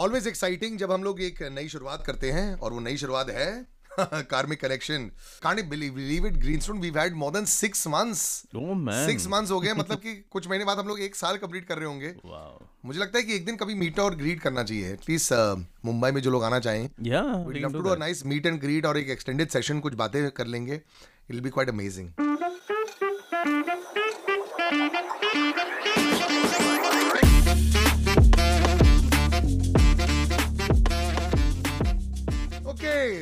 Always exciting जब हम लोग एक नई शुरुआत करते हैं और वो नई शुरुआत है karmic collection can't believe it Greenstone we had more than six months Oh man. Six months हो गए मतलब कि कुछ महीने बाद हम लोग एक साल कंप्लीट कर रहे होंगे। Wow. मुझे लगता है कि एक दिन कभी मीट और ग्रीट करना चाहिए। एटलीस्ट मुंबई में जो लोग आना चाहें we we love to do that. Nice meet and greet और एक एक्सटेंडेड सेशन कुछ बातें कर लेंगे। It will be quite amazing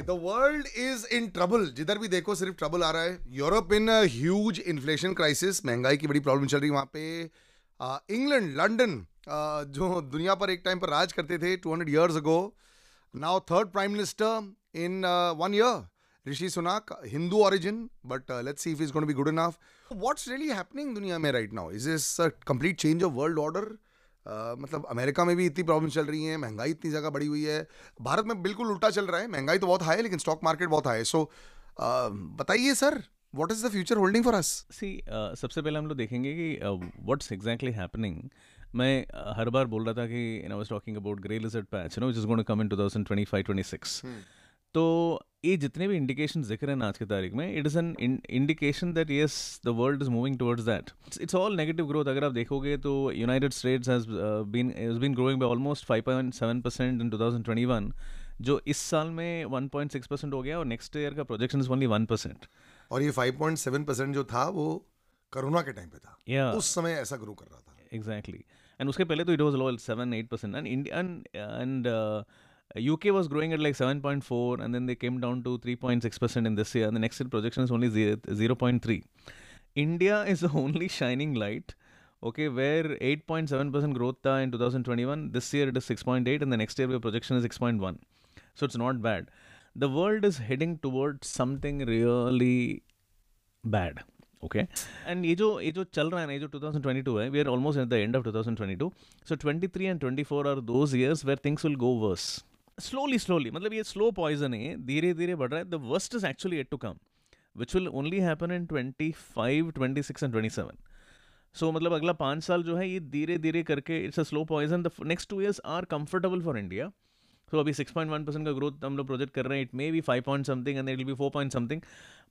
the world is in trouble जिधर भी देखो, सिर्फ़ ट्रबल आ रहा है। Europe in huge inflation crisis महँगाई की बड़ी प्रॉब्लम चल रही है वहाँ पे। इंग्लैंड लंदन जो दुनिया पर एक टाइम पर राज करते थे 200 years ago now third prime minister in one year Rishi Sunak Hindu origin but see if he's going to be good enough. What's really happening दुनिया में right now is this a change of world world Uh, मतलब America में भी इतनी problem चल रही है महँगाई इतनी ज़्यादा बढ़ी हुई है। भारत में बिल्कुल उल्टा चल रहा है महँगाई तो बहुत हाई है लेकिन स्टॉक मार्केट बहुत हाई है। सो बताइए sir what is the future holding for us see सबसे पहले हम लोग देखेंगे कि व्हाट्स एग्जैक्टली हैपनिंग मैं uh, हर बार बोल रहा था कि I was talking about grey lizard patch no which is going to come in 2025 26 तो ये जितने भी इंडिकेशन दिख रहे हैं आज की तारीख में it is an indication that yes the world is moving towards that it's all negative growth अगर आप देखोगे तो United States has been has been growing by almost 5.7 percent in 2021 जो इस साल में 1.6 परसेंट हो गया और नेक्स्ट ईयर का प्रोजेक्शन इज़ ओनली 1 परसेंट और ये 5.7 परसेंट जो था वो कोरोना के टाइम पे था। या उस समय ऐसा ग्रो कर रहा था। Exactly exactly. एंड उसके पहले तो it was low seven eight percent and and uh, UK was growing at like 7.4 and then they came down to 3.6 percent in this year and the next year projection is only 0.3 India is the only shining light okay where 8.7 percent growth tha in 2021 this year it is 6.8 and the next year the projection is 6.1 so it's not bad the world is heading towards something really bad okay and ये जो ये जो चल रहा है ना ये जो 2022 है we are almost at the end of 2022 so 23 and 24 are those years where things will go worse slowly slowly मतलब ये स्लो पॉइजन है धीरे धीरे बढ़ रहा है the worst is actually yet to come which will only happen in 25 26 and 27 सो मतलब अगला पाँच साल जो है ये धीरे धीरे करके it's a slow poison the next two years are comfortable for India so अभी 6.1 परसेंट का ग्रोथ हम लोग प्रोजेक्ट कर रहे हैं it may be five point something and it be four point something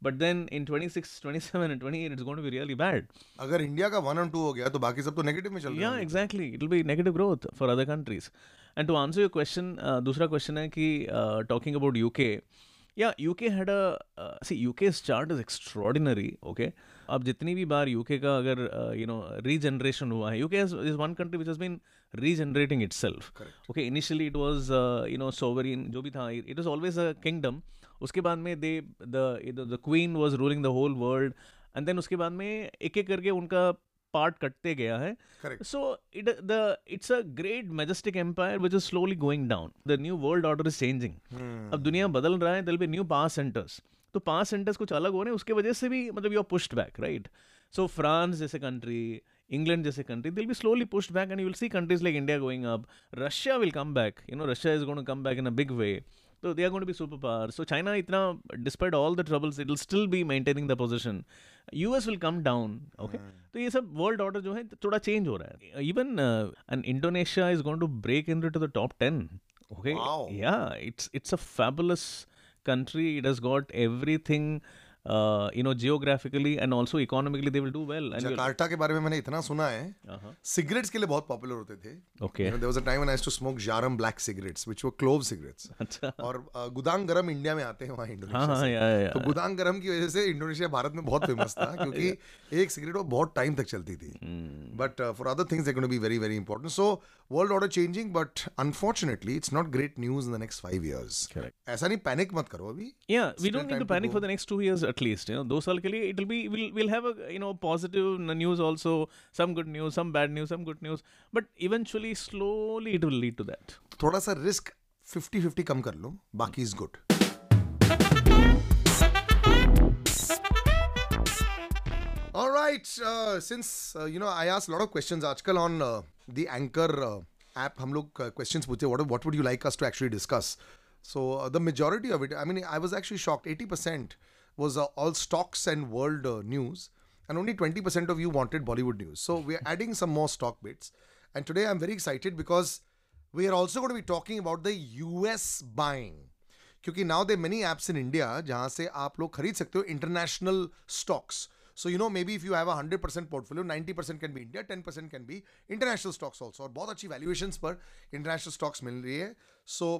but then in 26 27 and 28 it's going to be really bad अगर India का one और टू हो गया तो बाकी सब तो नेगेटिव में चल रहे हैं exactly it will be negative growth for other countries and to answer your question दूसरा क्वेश्चन है कि टॉकिंग अबाउट यूके या UK had a see UK's chart is extraordinary okay अब जितनी भी बार यूके का अगर यू नो रीजनरेशन हुआ है UK is one country which has been regenerating itself okay initially it was you know sovereign जो भी था it is always a kingdom उसके बाद में the the queen was ruling the whole world and then उसके बाद में एक एक करके उनका पार्ट कटते गया है so it the it's a great majestic empire which is slowly going down. The new world order is changing. अब दुनिया बदल रहा है will be new power centers. तो पावर सेंटर्स कुछ अलग हो रहे हैं उसके वजह से भी मतलब you are pushed back right so France जैसे कंट्री इंग्लैंड जैसे country will be slowly pushed back and you will see countries like India going up Russia will come back you know Russia is going to come back in a big way तो they are going to be superpower so China इतना despite all the troubles it will still be maintaining the position US will come down okay तो ये सब world order जो है थोड़ा change हो रहा है even an Indonesia is going to break into the top ten okay? Wow. yeah it's it's a fabulous country. It has got you know geographically and also economically they will do well Jakarta के बारे में मैंने इतना सुना है cigarettes के लिए बहुत पॉपुलर होते थे। Okay there was a time when I to smoke Djarum black cigarettes which were clove cigarettes और गुदांग गरम इंडिया में आते हैं वहाँ इंडोनेशिया हाँ या या तो गुदांग गरम की वजह से इंडोनेशिया भारत में बहुत फ़ेमस था क्योंकि एक सिगरेट वो बहुत टाइम तक चलती थी। But for other things they gonna be very very important so world order changing but unfortunately it's not great news in the next 5 years correct ऐसा नहीं पैनिक मत करो अभी। या we don't need to panic for the next 2 years the next two years at least you know दो साल के लिए it will be we'll we'll have a you know positive n- news also some good news some bad news some good news but eventually slowly it will lead to that थोड़ा सा risk 50 50 कम कर लो बाकी is good All right, uh, since uh, you know, I asked a lot of questions आजकल on uh, the Anchor uh, app. हम लोग uh, questions पूछते what what would you like us to actually discuss? So uh, the majority of it, I mean, I was actually shocked. 80% was uh, all stocks and world uh, news, and only 20% of you wanted Bollywood news. So we're adding some more stock bits, and today I'm very excited because we are also gotta be talking about the US buying क्योंकि now they many apps in India जहाँ से आप लोग खरीद सकते हो international stocks so you know maybe if you have hundred percent portfolio ninety percent can be India ten percent can be international stocks also और बहुत अच्छी वैल्यूएशन पर इंटरनेशनल स्टॉक्स मिल रही है. So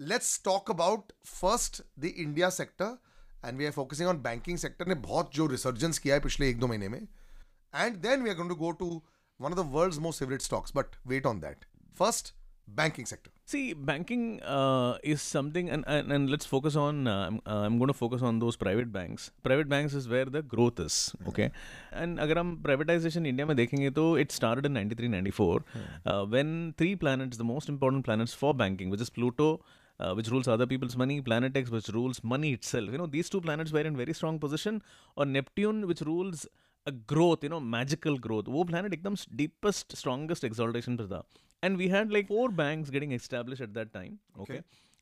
let's talk about first the India sector and we are focusing on banking sector ने बहुत जो रिसर्जेंस किया है पिछले एक दो महीने में and then we are going to go to one of the world's most favorite stocks. But wait on that. First, banking sector. See, banking uh, is something, and, and, and let's focus on. Uh, I'm, uh, I'm going to focus on those private banks. Private banks is where the growth is. Okay, and अगर हम privatization India में देखेंगे तो it started in 93, 94 uh, when three planets, the most important planets for banking, which is Pluto. Uh, which rules other people's money, Planet X, which rules money itself. You know, these two planets were in very strong position, or Neptune, which rules a growth, you know, magical growth. वो planet एकदम deepest, strongest exaltation पर था. And we had like four banks getting established at that time. Okay.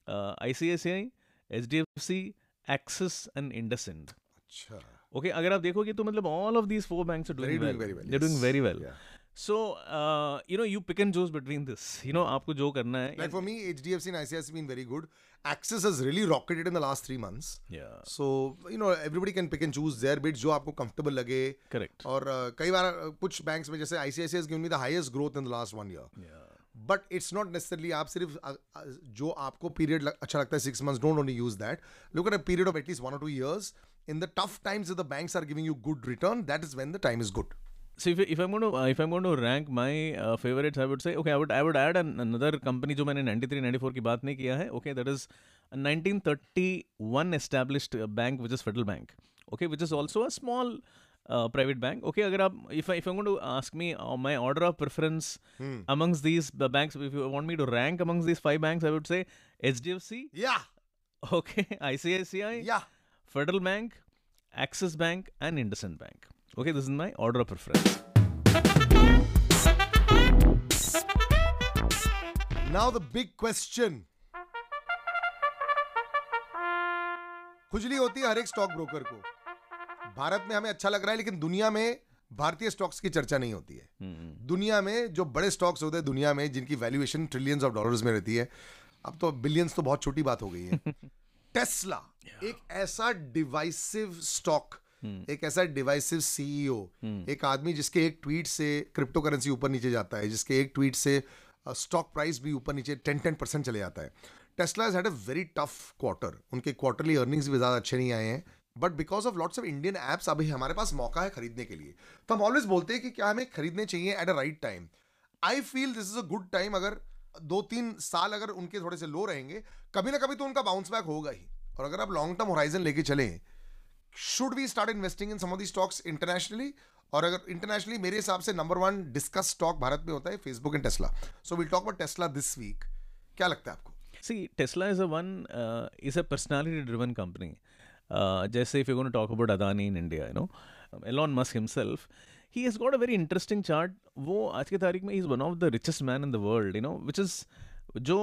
Uh, ICICI, HDFC, Axis and IndusInd. अच्छा. Okay, अगर आप देखोगे तो मतलब all of these four banks are doing Very well. doing very well, They're doing yes. very well. Yeah. So you know you pick and choose between this you know आपको जो करना है like for me HDFC and ICICI been very good Axis has really rocketed in the last 3 months या so you know everybody can pick and choose their bit जो आपको comfortable लगे। Correct और कई बार कुछ बैंक्स में जैसे ICICI has given me the highest growth in the last 1 year या बट इट्स नॉट नेसेसरली आप सिर्फ़ जो आपको पीरियड अच्छा लगता है six months don't only use that look at a period of at least one और two years in the tough times the banks are giving you good return that is when the time is good So if, if I'm going to uh, if I'm going to rank my uh, favorites, I would say okay, I would I would add an, another company जो मैंने 93 94 की बात नहीं किया है. Okay, that is a 1931 established uh, bank which is Federal Bank. Okay, which is also a small uh, private bank. Okay, अगर आप if I, if I'm going to ask me uh, my order of preference amongst these the banks, if you want me to rank amongst these five banks, I would say HDFC. या Okay, ICICI. या Federal Bank, Axis Bank, and IndusInd Bank. Okay, this is my order of preference. Now the big question खुजली होती है हर एक stock broker को। भारत में हमें अच्छा लग रहा है लेकिन दुनिया में भारतीय स्टॉक्स की चर्चा नहीं होती है। दुनिया में जो बड़े स्टॉक्स होते हैं दुनिया में जिनकी वैल्यूएशन ट्रिलियंस ऑफ़ डॉलर्स में रहती है अब तो बिलियंस तो बहुत छोटी बात हो गई है। टेस्ला एक ऐसा डिवाइसिव स्टॉक एक ऐसा डिवाइसिव सीईओ एक आदमी जिसके एक ट्वीट से क्रिप्टो करेंसी ऊपर नीचे जाता है जिसके एक ट्वीट से स्टॉक प्राइस भी ऊपर नीचे टेन टेन परसेंट चले जाता है। Tesla has had a very tough quarter उनके क्वार्टरली अर्निंग्स भी ज़्यादा अच्छे नहीं आए हैं। But because of lots of Indian apps अभी हमारे पास मौका है खरीदने के लिए। तो हम ऑलवेज बोलते हैं कि क्या हमें खरीदने चाहिए at a right time I feel this is a good time अगर दो तीन साल अगर उनके थोड़े से लो रहेंगे कभी ना कभी तो उनका बाउंस बैक होगा ही। और अगर आप लॉन्ग टर्म होराइजन लेके चलें should we start investing in some stocks internationally और अगर इंटरनेशनली मेरे हिसाब से number one discuss stock Bharat में होता है Facebook and Tesla so will talk about Tesla this week क्या लगता है आपको? See Tesla is a one is a personality driven company जैसे if you talk about Adani in India you know Elon Musk himself he has got a very interesting chart वो आज की तारीख में is one of the richest man in the world you know which is जो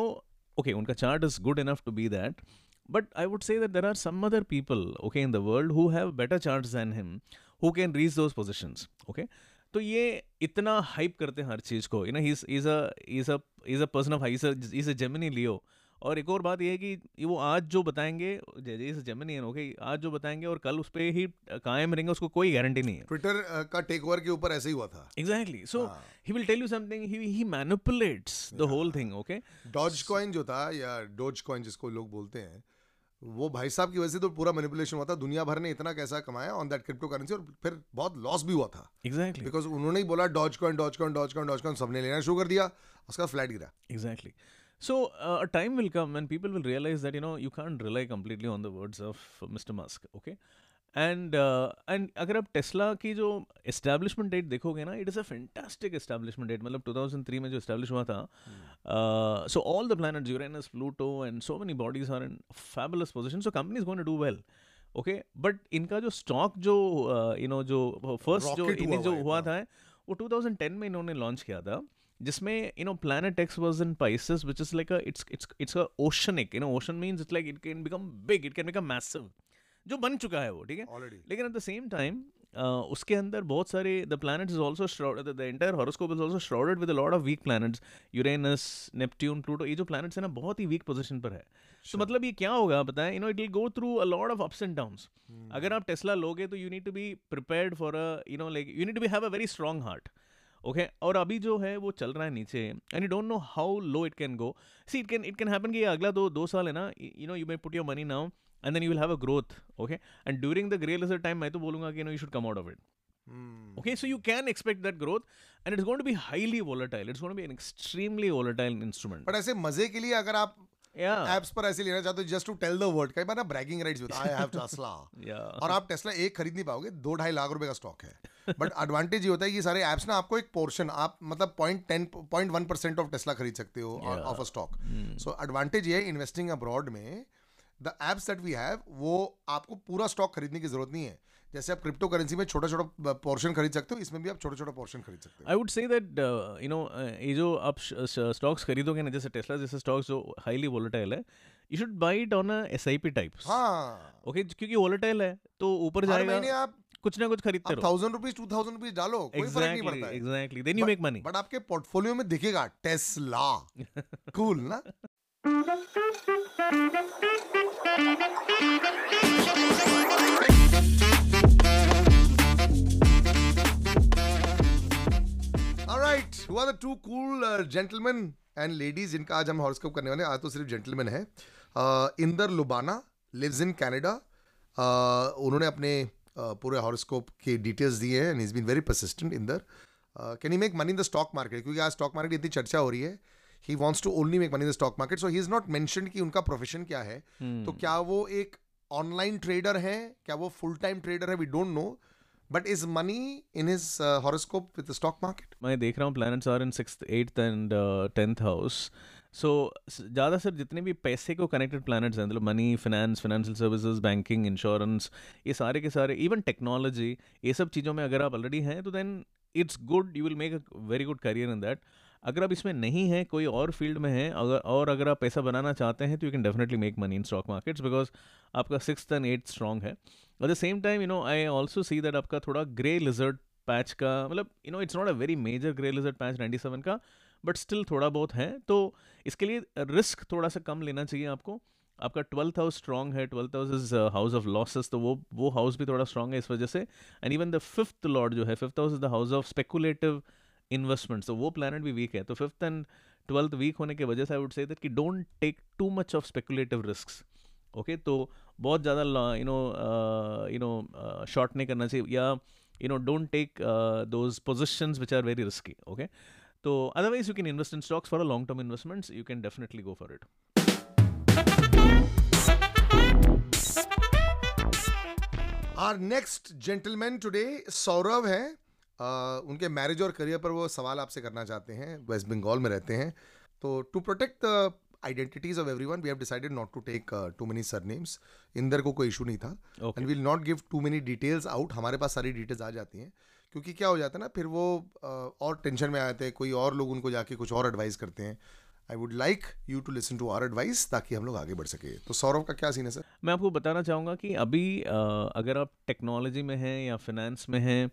okay okay, उनका chart is good enough to be that But I would say that there are some other people, okay, in the world who have better charts than him, who can reach those positions, okay. तो ये इतना hype करते हैं हर चीज़ को you know is is a is a is a person of is a Gemini Leo और एक और बात ये है कि वो आज जो बताएँगे जैसे जेमिनी ओके आज जो बताएँगे और कल उस पर ही कायम रहेंगे उसको कोई गारंटी नहीं है। ट्विटर का टेक ओवर के ऊपर ऐसे ही हुआ था। Exactly so he. Will tell you something he he manipulates the whole thing okay Dogecoin जो था या डोज कॉइन जिसको लोग बोलते हैं वो भाई साहब की वजह से तो पूरा मैनिपुलेशन हुआ था दुनिया भर ने इतना कैसा कमाया ऑन दैट क्रिप्टो करेंसी और फिर बहुत लॉस भी हुआ था एग्जैक्टली बिकॉज़ उन्होंने ही बोला doge coin doge coin doge coin doge coin सबने लेना शुरू कर दिया उसका फ्लैट गिरा exactly So uh, a time will come when people will realize that you know you can't rely completely on the words of okay Mr. Musk. Okay. And uh, अगर आप Tesla की जो एस्टेब्लिशमेंट डेट देखोगे ना it is a fantastic establishment date मतलब 2003 में जो establish हुआ था so all the planets Uranus Pluto and so many bodies are in fabulous position so company is going to do well okay but इनका जो stock जो you know जो first जो इन्हें जो हुआ है। था वो 2010 में इन्होंने लॉन्च किया था जिसमें you know planet x was in pisces which is like a it's it's it's a oceanic you know ocean means it's like it can become big it can become massive. जो बन चुका है वो ठीक है? ऑलरेडी लेकिन eight the same time उसके अंदर बहुत सारे the planets is shrouded the entire horoscope is also shrouded with lot of weak planets Uranus Neptune Pluto ये जो प्लैनेट्स है ना बहुत ही वीक पोजीशन पर है। तो मतलब ये क्या होगा बताएँ? You know it will go through a lot of ups and downs अगर आप टेस्ला लोगे तो you need to be prepared for a you know like you need to be have a very strong heart okay okay? और अभी जो है वो चल रहा है नीचे and you don't know how low it can go see it can it can happen कि अगला दो दो साल है ना you know you may put your money now and then you will have a growth okay and during the grey lizard time मैं तो बोलूँगा कि no you should come out of it Okay, so you can expect that growth, and it's going to be highly volatile. It's going to be an extremely volatile instrument. But ऐसे मज़े के लिए अगर आप. एप्स पर ऐसे लेना चाहते हो just to tell the word कई बार ना ब्रैगिंग राइट्स होता आई हैव टेस्ला Yeah. और आप टेस्ला एक खरीद नहीं पाओगे दो ढाई लाख रुपए का स्टॉक है बट एडवांटेज ये होता है कि ये सारे एप्स ना आपको एक पोर्शन आप मतलब point ten point one percent of Tesla खरीद सकते हो of a stock so advantage ये है इन्वेस्टिंग अब्रॉड में the apps that we have वो आपको पूरा स्टॉक खरीदने की ज़रूरत नहीं है। जैसे आप क्रिप्टो करेंसी में छोटा छोटा पोर्शन खरीद सकते हो इसमें भी आप छोटा छोटा पोर्शन खरीद सकते हो। I would say that uh, you know uh, ये जो आप स्टॉक्स खरीदोगे ना जैसे टेस्ला जैसे स्टॉक्स जो हाईली वोलेटाइल है you should buy it on S I P types हाँ। ओके क्योंकि वोलेटाइल है तो ऊपर जाएगा आप कुछ ना कुछ खरीदते रहो। Thousand rupees two thousand rupees डालो कोई फ़र्क नहीं एग्जैक्टली पड़ता exactly then you make money but आपके पोर्टफोलियो में दिखेगा टेस्ला कूल ना? Are the two cool uh, gentlemen and ladies आज हम हॉरोस्कोप करने वाले आज तो सिर्फ़ जेंटलमैन है। Inder Lubana lives in Canada उन्होंने अपने uh, पूरे हॉरोस्कोप के डिटेल्स दिए हैं and is been very persistent Inder can you make money in the stock market क्योंकि आज स्टॉक मार्केट इतनी चर्चा हो रही है he wants to only make money the stock market so he is not mention कि उनका प्रोफेशन क्या है। तो क्या वो एक ऑनलाइन ट्रेडर है? क्या वो फुल टाइम ट्रेडर है we don't know but is money in his horoscope with the stock market मैं देख रहा हूँ planets are in six eighth and tenth house so ज़्यादा सर जितने भी पैसे को कनेक्टेड प्लैनेट्स हैं मतलब money finance financial services banking insurance ये सारे के सारे इवन टेक्नोलॉजी ये सब चीज़ों में अगर आप ऑलरेडी हैं तो then it's good you will make a very good career in that अगर आप इसमें नहीं है, कोई और फ़ील्ड में है, अगर, और अगर आप पैसा बनाना चाहते हैं तो you can definitely make money in stock markets because आपका सिक्स एंड एट स्ट्रॉन्ग है। At the same time you know I also see that आपका थोड़ा ग्रे लिजर्ड पैच का मतलब you know it's not a very major grey lizard patch 97 का but still थोड़ा बहुत है। तो इसके लिए रिस्क थोड़ा सा कम लेना चाहिए आपको। आपका ट्वेल्थ हाउस स्ट्रॉन्ग है twelfth house is house of losses तो वो वो हाउस भी थोड़ा स्ट्रॉन्ग है इस वजह से। And even the fifth lord जो है fifth house is the house of speculative investments तो वो प्लानट भी वीक है। तो फिफ्थ एंड ट्वेल्थ वीक होने की वजह से आई वुड से दैट कि don't take too much of speculative risk okay तो बहुत ज़्यादा you know you know short नहीं करना चाहिए। या you know don't take those positions which are very risky okay तो otherwise you can invest in stocks for a long term investments you can definitely go for it our next gentleman today Saurabh है। उनके marriage और career पर वो सवाल आपसे करना चाहते हैं वेस्ट बंगाल में रहते हैं। तो to protect the identities of everyone we have decided not to take too many surnames Inder को कोई इशू नहीं था। And will not give too many details out हमारे पास सारी डिटेल्स आ जाती हैं। क्योंकि क्या हो जाता है ना फिर वो uh, और टेंशन में आ जाते हैं। कोई और लोग उनको जाके कुछ और एडवाइस करते हैं। I would like you to listen to our advice ताकि हम लोग आगे बढ़ सके। तो सौरभ का क्या सीन है सर मैं आपको बताना चाहूँगा कि अभी अगर आप टेक्नोलॉजी में हैं या फिनेंस में हैं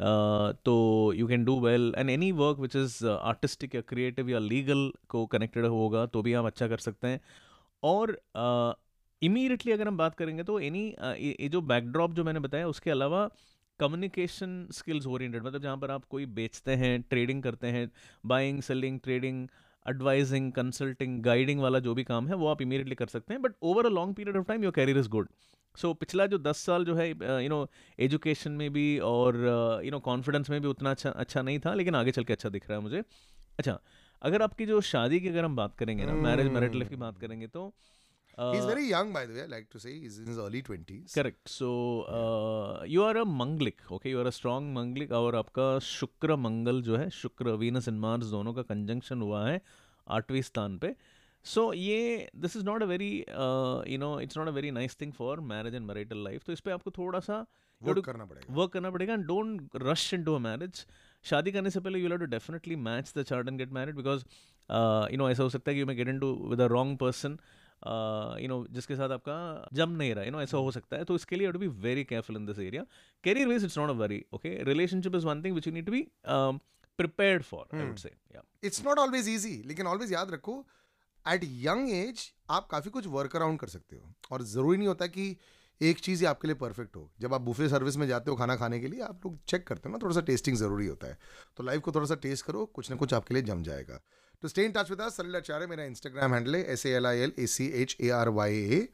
तो you can do well and any work which is artistic या क्रिएटिव या लीगल को कनेक्टेड होगा तो भी आप अच्छा कर सकते हैं. और इमीडिएटली अगर हम बात करेंगे तो एनी ये जो बैकड्रॉप जो मैंने बताया, उसके अलावा कम्युनिकेशन स्किल्स ओरिएंटेड मतलब जहाँ पर आप कोई बेचते हैं ट्रेडिंग करते हैं buying selling trading advising consulting guiding वाला जो भी काम है, वो आप इमीडिएटली कर सकते हैं. But over a long period of time your career is good so so, पिछला जो दस साल जो है यू नो एजुकेशन में भी और यू नो कॉन्फिडेंस में भी उतना अच्छा अच्छा नहीं था लेकिन आगे चल के अच्छा दिख रहा है मुझे। अच्छा अगर आपकी जो शादी की अगर हम बात करेंगे ना मैरिज मैरिड लाइफ की बात करेंगे तो is very young by the way I like to say is in his early 20s correct so you are a manglik okay you are a strong manglik और आपका शुक्र मंगल जो है शुक्र वीनस एंड मार्स दोनों का कंजंक्शन हुआ है आठवीं स्थान पे। सो ये this is not a very you know it's not a very nice thing for marriage and marital life तो इस पर आपको थोड़ा सा वर्क करना पड़ेगा। वर्क करना पड़ेगा and don't rush into a marriage शादी करने से पहले you have to definitely match the chart and get married because you know ऐसा हो सकता है कि you may get into with a wrong person you know जिसके साथ आपका जम नहीं रहा यू नो ऐसा हो सकता है। तो इसके लिए to be very careful in this area career wise it's not a worry okay relationship is one thing which you need to be prepared for I would say it's not always easy लेकिन always याद रखो eight young age आप काफ़ी कुछ work around कर सकते हो। और ज़रूरी नहीं होता कि एक चीज़ ही आपके लिए परफेक्ट हो। जब आप बुफे सर्विस में जाते हो खाना खाने के लिए, आप लोग चेक करते हो ना, थोड़ा सा टेस्टिंग ज़रूरी होता है। तो लाइफ को थोड़ा सा टेस्ट करो, कुछ ना कुछ आपके लिए जम जाएगा। तो stay in touch with us Acharya मेरा इंस्टाग्राम हैंडल है S A L I L A C H A R Y A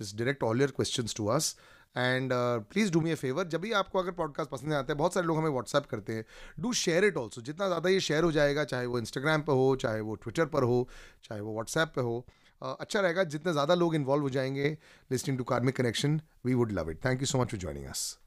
just direct all your question to us and please do me a favour जब भी आपको अगर podcast पसंद आते हैं बहुत सारे लोग हमें व्हाट्सएप करते हैं डू शेयर इट ऑल्सो जितना ज़्यादा ये शेयर हो जाएगा चाहे वो इंस्टाग्राम पर हो चाहे वो ट्विटर पर हो चाहे वो व्हाट्सएप पर हो uh, अच्छा रहेगा। जितने ज़्यादा लोग इन्वॉल्व हो जाएँगे listening to Karmic Connection we would love it thank you so much for joining us